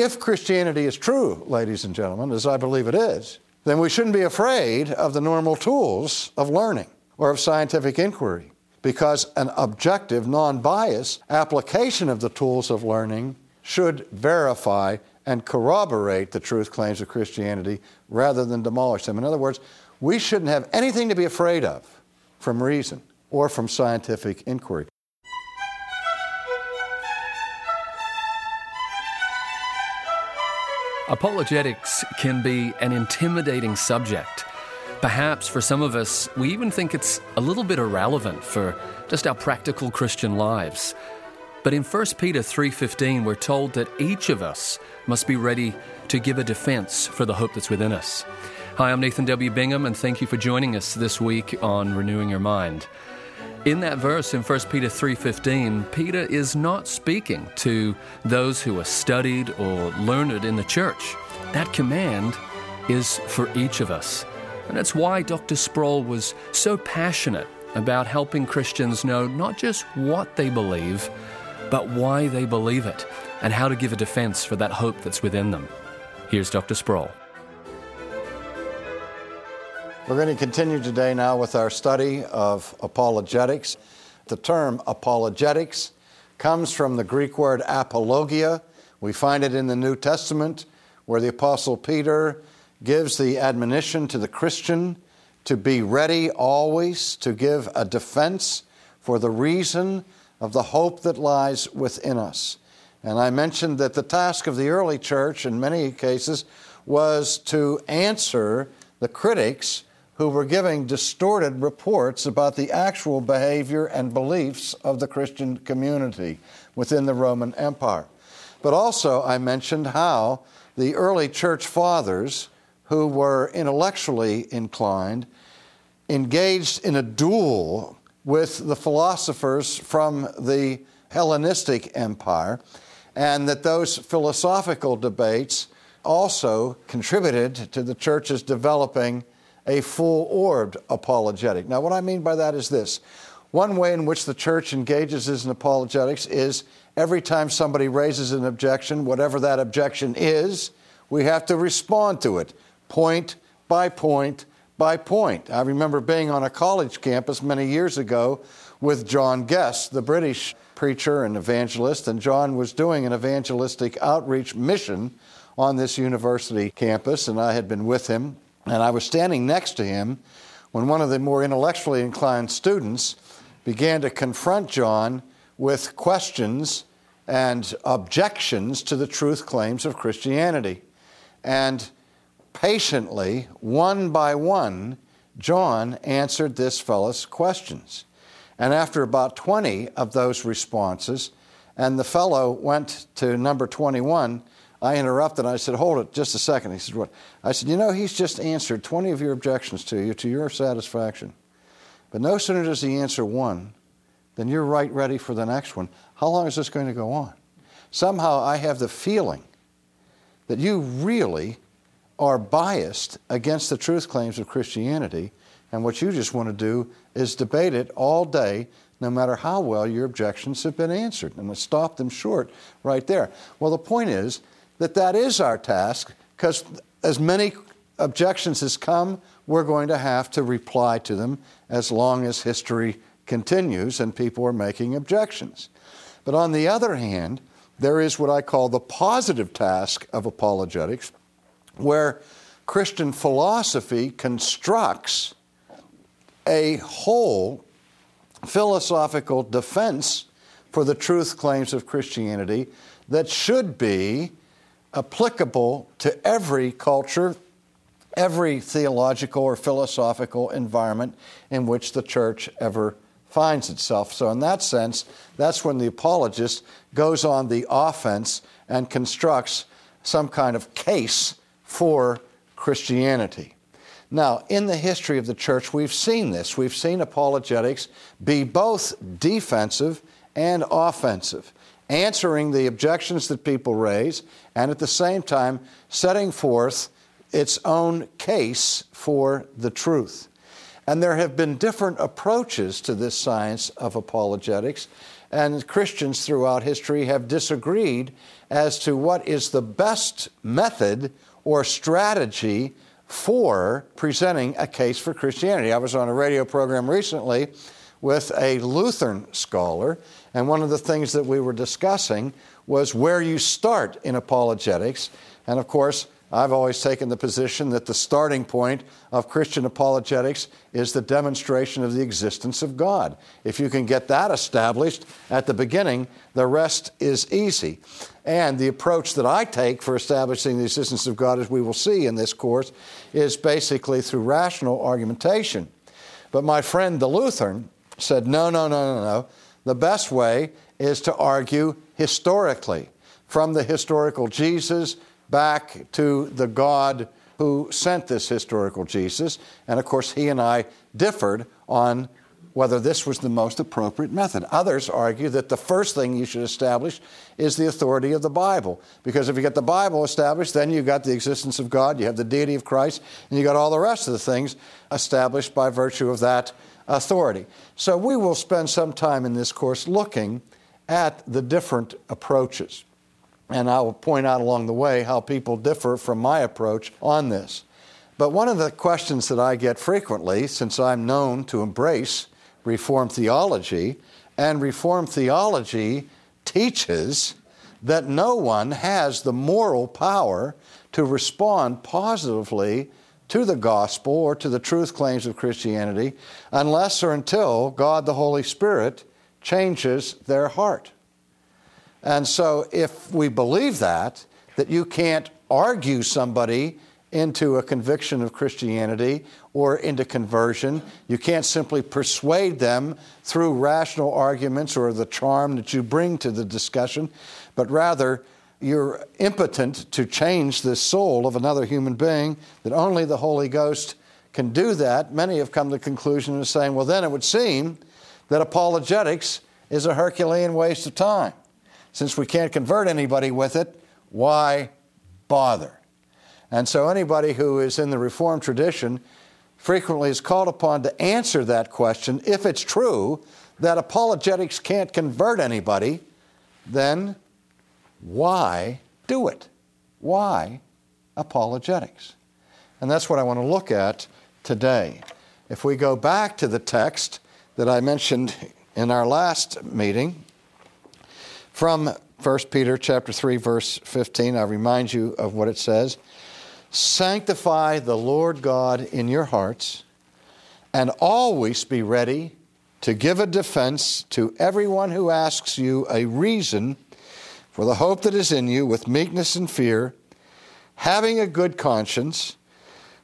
if Christianity is true, ladies and gentlemen, as I believe it is, then we shouldn't be afraid of the normal tools of learning or of scientific inquiry because an objective, non biased application of the tools of learning should verify and corroborate the truth claims of Christianity rather than demolish them. In other words, we shouldn't have anything to be afraid of from reason or from scientific inquiry. Apologetics can be an intimidating subject. Perhaps for some of us, we even think it's a little bit irrelevant for just our practical Christian lives. But in 1 Peter 3:15 we're told that each of us must be ready to give a defense for the hope that's within us. Hi, I'm Nathan W. Bingham and thank you for joining us this week on Renewing Your Mind. In that verse in 1 Peter 3:15, Peter is not speaking to those who are studied or learned in the church. That command is for each of us. And that's why Dr. Sproul was so passionate about helping Christians know not just what they believe, but why they believe it and how to give a defense for that hope that's within them. Here's Dr. Sproul. We're going to continue today now with our study of apologetics. The term apologetics comes from the Greek word apologia. We find it in the New Testament where the Apostle Peter gives the admonition to the Christian to be ready always to give a defense for the reason of the hope that lies within us. And I mentioned that the task of the early church in many cases was to answer the critics who were giving distorted reports about the actual behavior and beliefs of the Christian community within the Roman Empire. But also, I mentioned how the early church fathers, who were intellectually inclined, engaged in a duel with the philosophers from the Hellenistic Empire, and that those philosophical debates also contributed to the church's developing a full orbed apologetic. Now, what I mean by that is this one way in which the church engages in apologetics is every time somebody raises an objection, whatever that objection is, we have to respond to it point by point by point. I remember being on a college campus many years ago with John Guest, the British preacher and evangelist, and John was doing an evangelistic outreach mission on this university campus, and I had been with him and I was standing next to him when one of the more intellectually inclined students began to confront John with questions and objections to the truth claims of Christianity. And patiently, one by one, John answered this fellow's questions. And after about 20 of those responses, and the fellow went to number 21, I interrupted. I said, Hold it just a second. He said, What? I said, You know, he's just answered 20 of your objections to you to your satisfaction. But no sooner does he answer one than you're right ready for the next one. How long is this going to go on? Somehow I have the feeling that you really are biased against the truth claims of Christianity, and what you just want to do is debate it all day no matter how well your objections have been answered, and stop them short right there. Well, the point is that that is our task because as many objections as come, we're going to have to reply to them as long as history continues and people are making objections. But on the other hand, there is what I call the positive task of apologetics, where Christian philosophy constructs a whole philosophical defense for the truth claims of Christianity that should be applicable to every culture, every theological or philosophical environment in which the church ever finds itself. So, in that sense, that's when the apologist goes on the offense and constructs some kind of case for Christianity. Now, in the history of the church, we've seen this. We've seen apologetics be both defensive and offensive answering the objections that people raise, and at the same time setting forth its own case for the truth. And there have been different approaches to this science of apologetics, and Christians throughout history have disagreed as to what is the best method or strategy for presenting a case for Christianity. I was on a radio program recently with a Lutheran scholar, and one of the things that we were discussing was where you start in apologetics. And of course, I've always taken the position that the starting point of Christian apologetics is the demonstration of the existence of God. If you can get that established at the beginning, the rest is easy. And the approach that I take for establishing the existence of God, as we will see in this course, is basically through rational argumentation. But my friend the Lutheran said, no, no, no, no, no. The best way is to argue historically, from the historical Jesus back to the God who sent this historical Jesus. And of course, he and I differed on whether this was the most appropriate method. Others argue that the first thing you should establish is the authority of the Bible. Because if you get the Bible established, then you've got the existence of God, you have the deity of Christ, and you've got all the rest of the things established by virtue of that authority. So we will spend some time in this course looking at the different approaches. And I will point out along the way how people differ from my approach on this. But one of the questions that I get frequently, since I'm known to embrace Reformed theology, and Reformed theology teaches that no one has the moral power to respond positively to the gospel or to the truth claims of Christianity unless or until God the Holy Spirit changes their heart. And so, if we believe that, that you can't argue somebody into a conviction of Christianity or into conversion, you can't simply persuade them through rational arguments or the charm that you bring to the discussion, but rather you're impotent to change the soul of another human being, that only the Holy Ghost can do that. Many have come to the conclusion of saying, well, then it would seem that apologetics is a Herculean waste of time. Since we can't convert anybody with it, why bother? And so anybody who is in the Reformed tradition frequently is called upon to answer that question. If it's true that apologetics can't convert anybody, then why do it? Why apologetics? And that's what I want to look at today. If we go back to the text that I mentioned in our last meeting, from 1 Peter chapter 3 verse 15, I remind you of what it says. Sanctify the Lord God in your hearts and always be ready to give a defense to everyone who asks you a reason for the hope that is in you with meekness and fear, having a good conscience,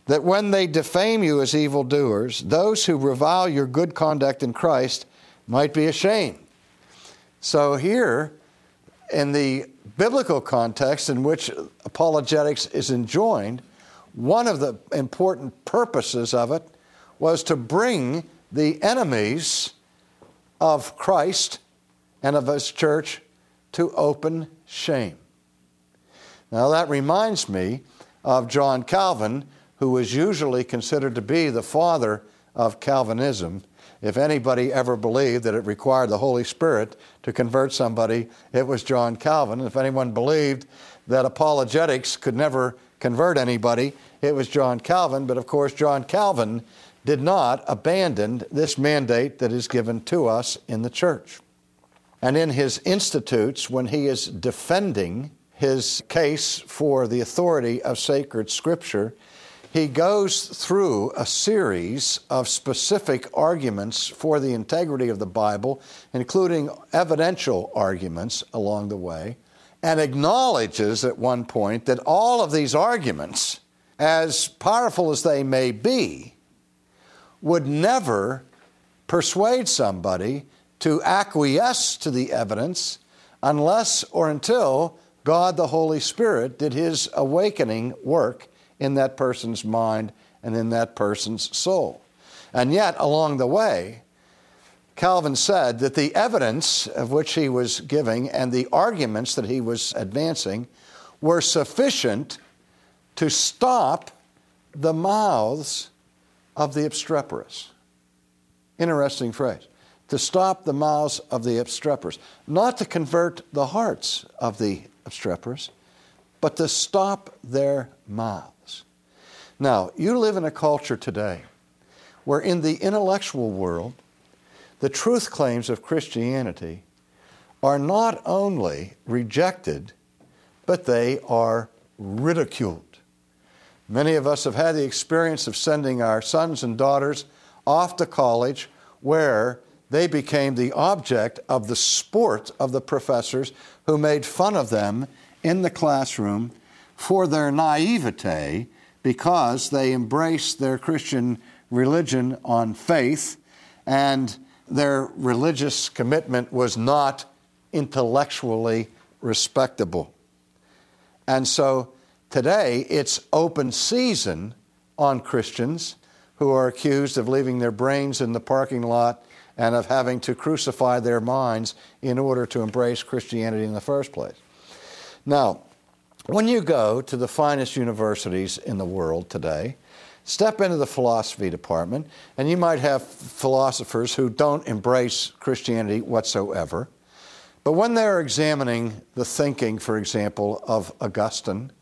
that when they defame you as evildoers, those who revile your good conduct in Christ might be ashamed. So here, in the biblical context in which apologetics is enjoined, one of the important purposes of it was to bring the enemies of Christ and of his church to open shame. Now, that reminds me of John Calvin, who was usually considered to be the father of Calvinism. If anybody ever believed that it required the Holy Spirit to convert somebody, it was John Calvin. If anyone believed that apologetics could never convert anybody, it was John Calvin. But of course, John Calvin did not abandon this mandate that is given to us in the church. And in his institutes, when he is defending his case for the authority of sacred scripture, he goes through a series of specific arguments for the integrity of the Bible, including evidential arguments along the way, and acknowledges at one point that all of these arguments, as powerful as they may be, would never persuade somebody to acquiesce to the evidence unless or until God the Holy Spirit did his awakening work in that person's mind and in that person's soul. And yet, along the way, Calvin said that the evidence of which he was giving and the arguments that he was advancing were sufficient to stop the mouths of the obstreperous. Interesting phrase. To stop the mouths of the obstreperous, not to convert the hearts of the obstreperous, but to stop their mouths. Now, you live in a culture today where, in the intellectual world, the truth claims of Christianity are not only rejected, but they are ridiculed. Many of us have had the experience of sending our sons and daughters off to college where they became the object of the sport of the professors who made fun of them in the classroom for their naivete because they embraced their Christian religion on faith and their religious commitment was not intellectually respectable. And so today it's open season on Christians who are accused of leaving their brains in the parking lot and of having to crucify their minds in order to embrace Christianity in the first place. Now, when you go to the finest universities in the world today, step into the philosophy department, and you might have philosophers who don't embrace Christianity whatsoever. But when they're examining the thinking, for example, of Augustine,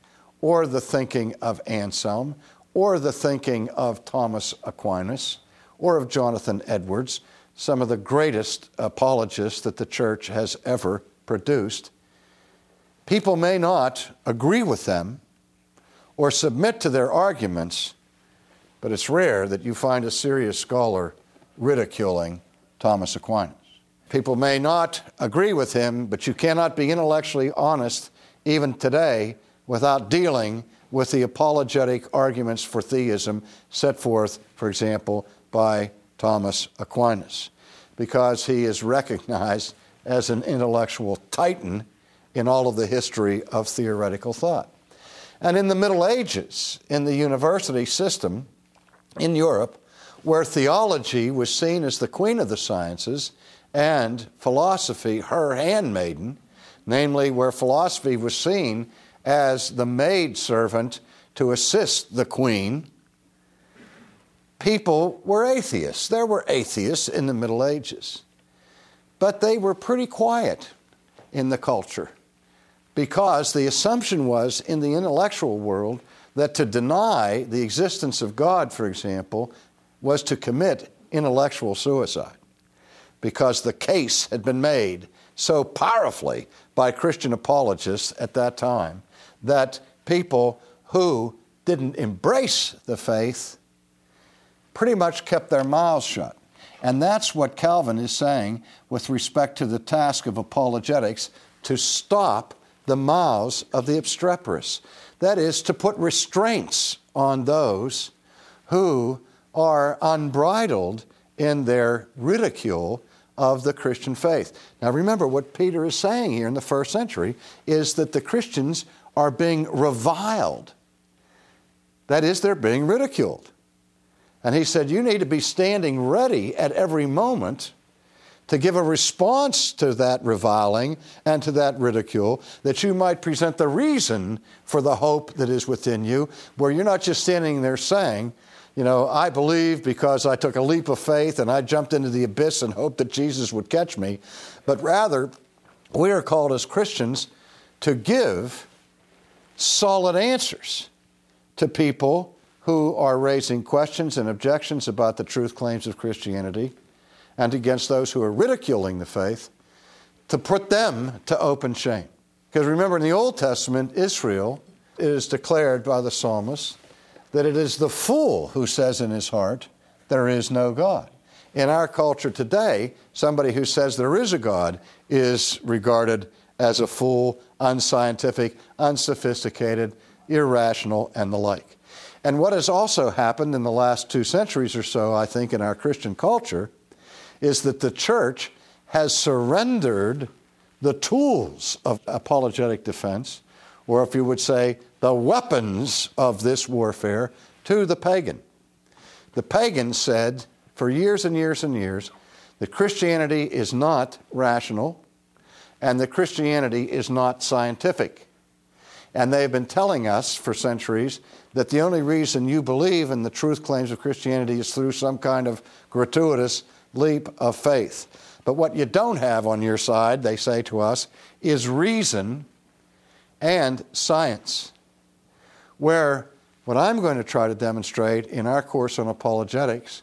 or the thinking of Anselm, or the thinking of Thomas Aquinas, or of Jonathan Edwards, some of the greatest apologists that the church has ever produced. People may not agree with them or submit to their arguments, but it's rare that you find a serious scholar ridiculing Thomas Aquinas. People may not agree with him, but you cannot be intellectually honest even today without dealing with the apologetic arguments for theism set forth, for example, by Thomas Aquinas because he is recognized as an intellectual titan in all of the history of theoretical thought. And in the Middle Ages, in the university system in Europe, where theology was seen as the queen of the sciences and philosophy her handmaiden, namely, where philosophy was seen as the maid servant to assist the queen, people were atheists. There were atheists in the Middle Ages, but they were pretty quiet in the culture because the assumption was in the intellectual world that to deny the existence of God, for example, was to commit intellectual suicide because the case had been made so powerfully by Christian apologists at that time that people who didn't embrace the faith pretty much kept their mouths shut. And that's what Calvin is saying with respect to the task of apologetics to stop the mouths of the obstreperous. That is, to put restraints on those who are unbridled in their ridicule of the Christian faith. Now, remember what Peter is saying here in the first century is that the Christians are being reviled. That is, they're being ridiculed. And he said, You need to be standing ready at every moment to give a response to that reviling and to that ridicule, that you might present the reason for the hope that is within you, where you're not just standing there saying, you know, I believe because I took a leap of faith and I jumped into the abyss and hoped that Jesus would catch me, but rather, we are called as Christians to give solid answers to people who are raising questions and objections about the truth claims of Christianity and against those who are ridiculing the faith to put them to open shame. Because remember, in the Old Testament, Israel, is declared by the psalmist that it is the fool who says in his heart, There is no God. In our culture today, somebody who says there is a God is regarded as a fool, unscientific, unsophisticated, irrational, and the like. And what has also happened in the last two centuries or so, I think, in our Christian culture, is that the church has surrendered the tools of apologetic defense, or if you would say, the weapons of this warfare, to the pagan. The pagan said for years and years and years that Christianity is not rational and that Christianity is not scientific. And they have been telling us for centuries that the only reason you believe in the truth claims of Christianity is through some kind of gratuitous leap of faith. But what you don't have on your side, they say to us, is reason and science. Where what I'm going to try to demonstrate in our course on apologetics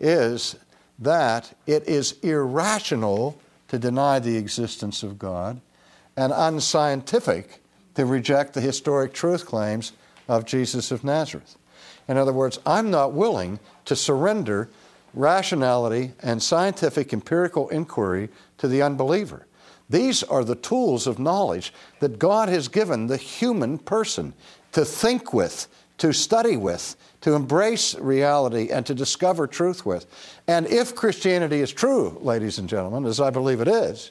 is that it is irrational to deny the existence of God and unscientific to reject the historic truth claims of Jesus of Nazareth. In other words, I'm not willing to surrender rationality and scientific empirical inquiry to the unbeliever. These are the tools of knowledge that God has given the human person to think with, to study with, to embrace reality, and to discover truth with. And if Christianity is true, ladies and gentlemen, as I believe it is,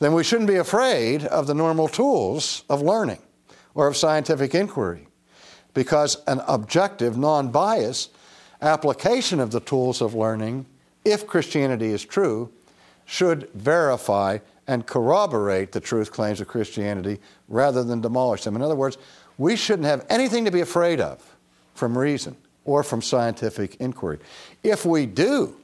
then we shouldn't be afraid of the normal tools of learning or of scientific inquiry because an objective, non biased application of the tools of learning, if Christianity is true, should verify and corroborate the truth claims of Christianity rather than demolish them. In other words, we shouldn't have anything to be afraid of from reason or from scientific inquiry. If we do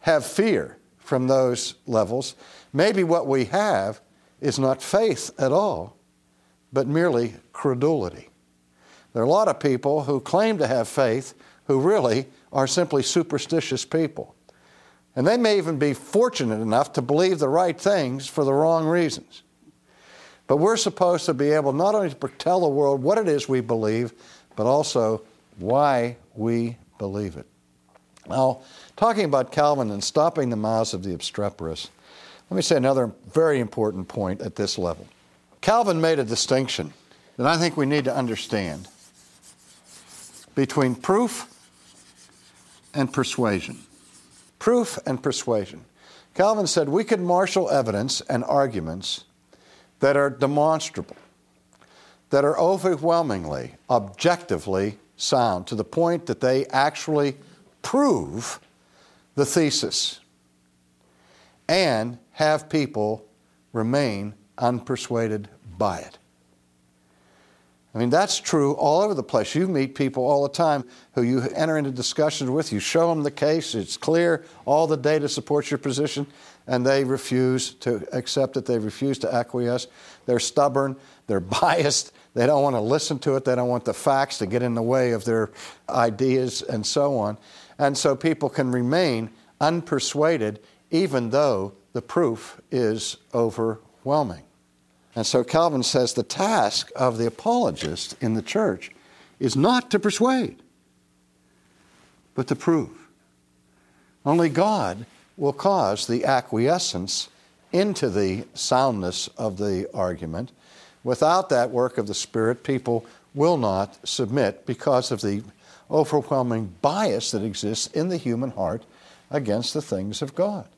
have fear from those levels, maybe what we have is not faith at all, but merely credulity. There are a lot of people who claim to have faith who really are simply superstitious people. And they may even be fortunate enough to believe the right things for the wrong reasons. But we're supposed to be able not only to tell the world what it is we believe, but also why we believe it. Now, talking about Calvin and stopping the mouths of the obstreperous, let me say another very important point at this level. Calvin made a distinction that I think we need to understand between proof and persuasion. Proof and persuasion. Calvin said we could marshal evidence and arguments that are demonstrable, that are overwhelmingly, objectively sound, to the point that they actually prove the thesis and have people remain unpersuaded by it. I mean, that's true all over the place. You meet people all the time who you enter into discussions with, you show them the case, it's clear, all the data supports your position, and they refuse to accept it, they refuse to acquiesce. They're stubborn, they're biased, they don't want to listen to it, they don't want the facts to get in the way of their ideas, and so on. And so people can remain unpersuaded even though the proof is overwhelming. And so Calvin says the task of the apologist in the church is not to persuade, but to prove. Only God will cause the acquiescence into the soundness of the argument. Without that work of the Spirit, people will not submit because of the overwhelming bias that exists in the human heart against the things of God.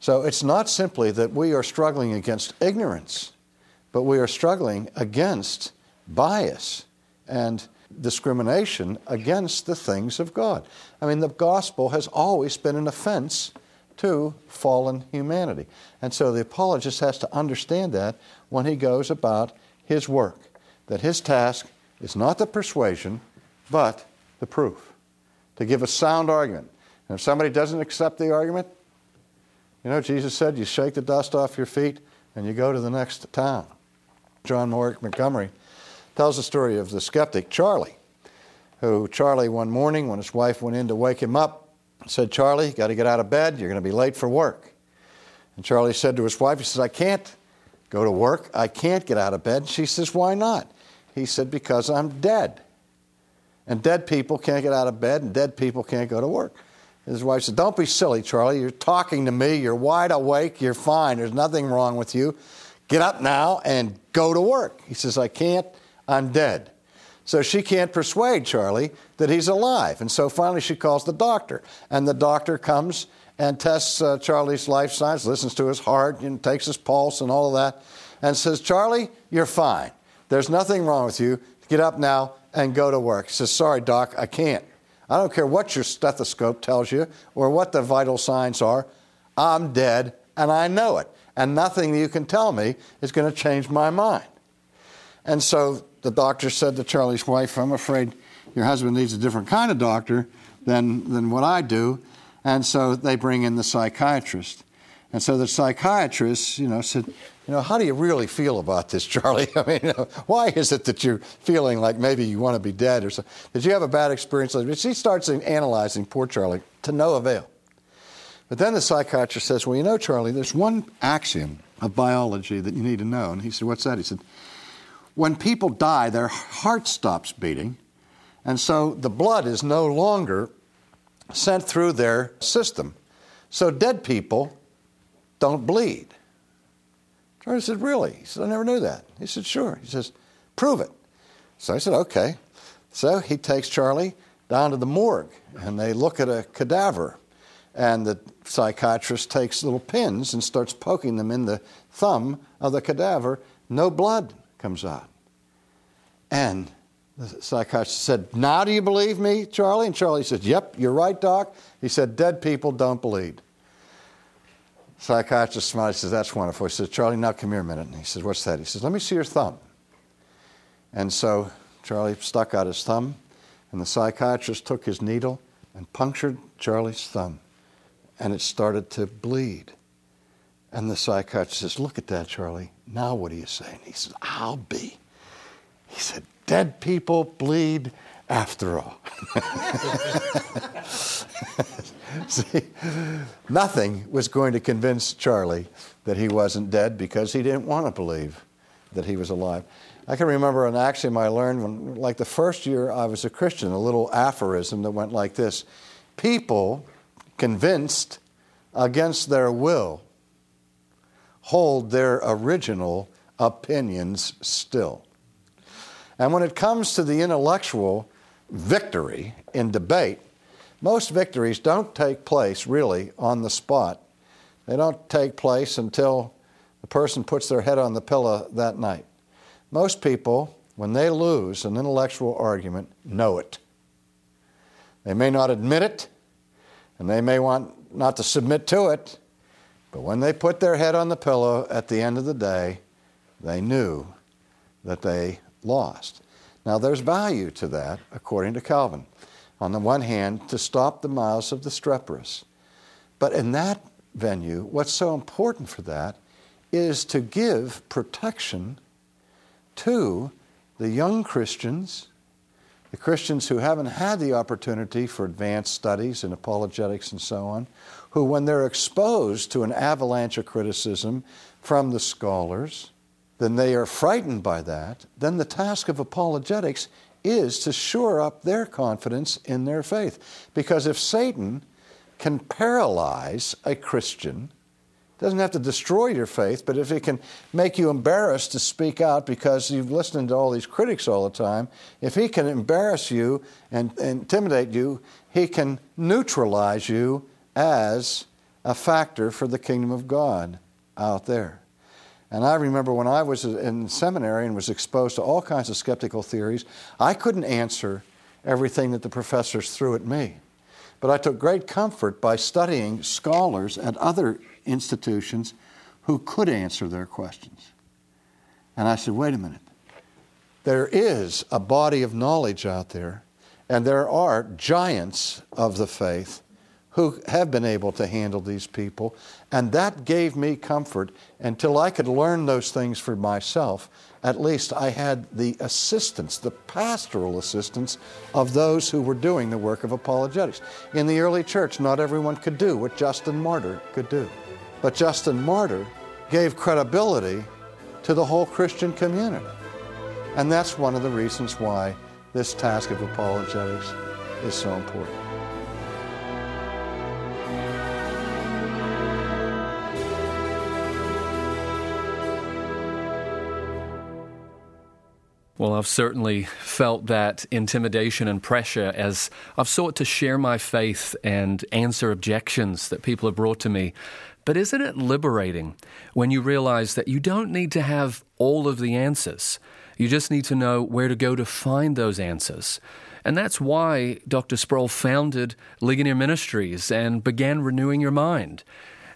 So it's not simply that we are struggling against ignorance but we are struggling against bias and discrimination against the things of God. I mean, the gospel has always been an offense to fallen humanity. And so the apologist has to understand that when he goes about his work, that his task is not the persuasion, but the proof, to give a sound argument. And if somebody doesn't accept the argument, you know, Jesus said, you shake the dust off your feet and you go to the next town. John Montgomery tells the story of the skeptic Charlie, who Charlie one morning when his wife went in to wake him up said, Charlie, you got to get out of bed. You're going to be late for work. And Charlie said to his wife, he says, I can't go to work. I can't get out of bed. She says, Why not? He said, Because I'm dead. And dead people can't get out of bed, and dead people can't go to work. And his wife said, Don't be silly, Charlie. You're talking to me. You're wide awake. You're fine. There's nothing wrong with you. Get up now and go to work. He says, I can't, I'm dead. So she can't persuade Charlie that he's alive. And so finally she calls the doctor. And the doctor comes and tests uh, Charlie's life signs, listens to his heart, and takes his pulse and all of that, and says, Charlie, you're fine. There's nothing wrong with you. Get up now and go to work. He says, Sorry, doc, I can't. I don't care what your stethoscope tells you or what the vital signs are. I'm dead, and I know it and nothing you can tell me is going to change my mind. And so the doctor said to Charlie's wife, I'm afraid your husband needs a different kind of doctor than, than what I do. And so they bring in the psychiatrist. And so the psychiatrist, you know, said, you know, how do you really feel about this, Charlie? I mean, why is it that you're feeling like maybe you want to be dead or something? Did you have a bad experience? She starts analyzing poor Charlie to no avail. But then the psychiatrist says, well, you know, Charlie, there's one axiom of biology that you need to know. And he said, what's that? He said, when people die, their heart stops beating, and so the blood is no longer sent through their system. So dead people don't bleed. Charlie said, Really? He said, I never knew that. He said, Sure. He says, Prove it. So I said, Okay. So he takes Charlie down to the morgue and they look at a cadaver. And the psychiatrist takes little pins and starts poking them in the thumb of the cadaver. No blood comes out. And the psychiatrist said, Now do you believe me, Charlie? And Charlie said, Yep, you're right, doc. He said, Dead people don't bleed. Psychiatrist smiled. He says, That's wonderful. He says, Charlie, now come here a minute. And he says, What's that? He says, Let me see your thumb. And so Charlie stuck out his thumb, and the psychiatrist took his needle and punctured Charlie's thumb, and it started to bleed. And the psychiatrist says, Look at that, Charlie. Now what do you say? And he says, I'll be. He said, Dead people bleed after all. See, nothing was going to convince Charlie that he wasn't dead because he didn't want to believe that he was alive. I can remember an axiom I learned when, like the first year I was a Christian, a little aphorism that went like this People convinced against their will hold their original opinions still. And when it comes to the intellectual victory in debate, most victories don't take place really on the spot. They don't take place until the person puts their head on the pillow that night. Most people, when they lose an intellectual argument, know it. They may not admit it, and they may want not to submit to it, but when they put their head on the pillow at the end of the day, they knew that they lost. Now, there's value to that, according to Calvin on the one hand, to stop the mouths of the streperous. But in that venue, what's so important for that is to give protection to the young Christians, the Christians who haven't had the opportunity for advanced studies in apologetics and so on, who, when they're exposed to an avalanche of criticism from the scholars, then they are frightened by that. Then the task of apologetics is to shore up their confidence in their faith. Because if Satan can paralyze a Christian, doesn't have to destroy your faith, but if it can make you embarrassed to speak out because you've listened to all these critics all the time, if he can embarrass you and, and intimidate you, he can neutralize you as a factor for the kingdom of God out there. And I remember when I was in seminary and was exposed to all kinds of skeptical theories, I couldn't answer everything that the professors threw at me. But I took great comfort by studying scholars and other institutions who could answer their questions. And I said, wait a minute. There is a body of knowledge out there, and there are giants of the faith who have been able to handle these people. And that gave me comfort until I could learn those things for myself. At least I had the assistance, the pastoral assistance of those who were doing the work of apologetics. In the early church, not everyone could do what Justin Martyr could do. But Justin Martyr gave credibility to the whole Christian community. And that's one of the reasons why this task of apologetics is so important. Well, I've certainly felt that intimidation and pressure as I've sought to share my faith and answer objections that people have brought to me. But isn't it liberating when you realize that you don't need to have all of the answers? You just need to know where to go to find those answers. And that's why Dr. Sproul founded Ligonier Ministries and began renewing your mind.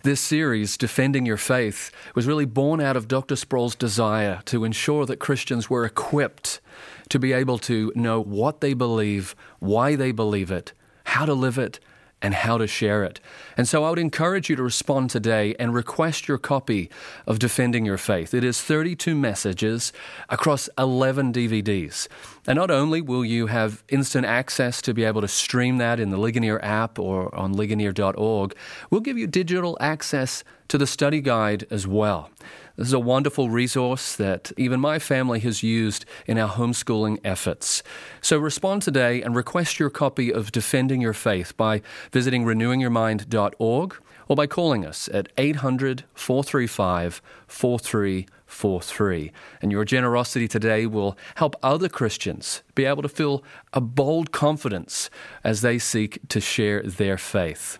This series, Defending Your Faith, was really born out of Dr. Sproul's desire to ensure that Christians were equipped to be able to know what they believe, why they believe it, how to live it, and how to share it. And so I would encourage you to respond today and request your copy of Defending Your Faith. It is 32 messages across 11 DVDs. And not only will you have instant access to be able to stream that in the Ligonier app or on ligonier.org, we'll give you digital access to the study guide as well. This is a wonderful resource that even my family has used in our homeschooling efforts. So respond today and request your copy of Defending Your Faith by visiting renewingyourmind.org or by calling us at 800 435 4343. And your generosity today will help other Christians be able to feel a bold confidence as they seek to share their faith.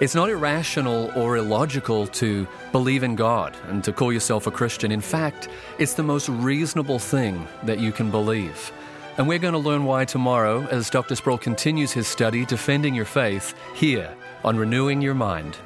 It's not irrational or illogical to believe in God and to call yourself a Christian. In fact, it's the most reasonable thing that you can believe. And we're going to learn why tomorrow as Dr. Sproul continues his study, Defending Your Faith, here on Renewing Your Mind.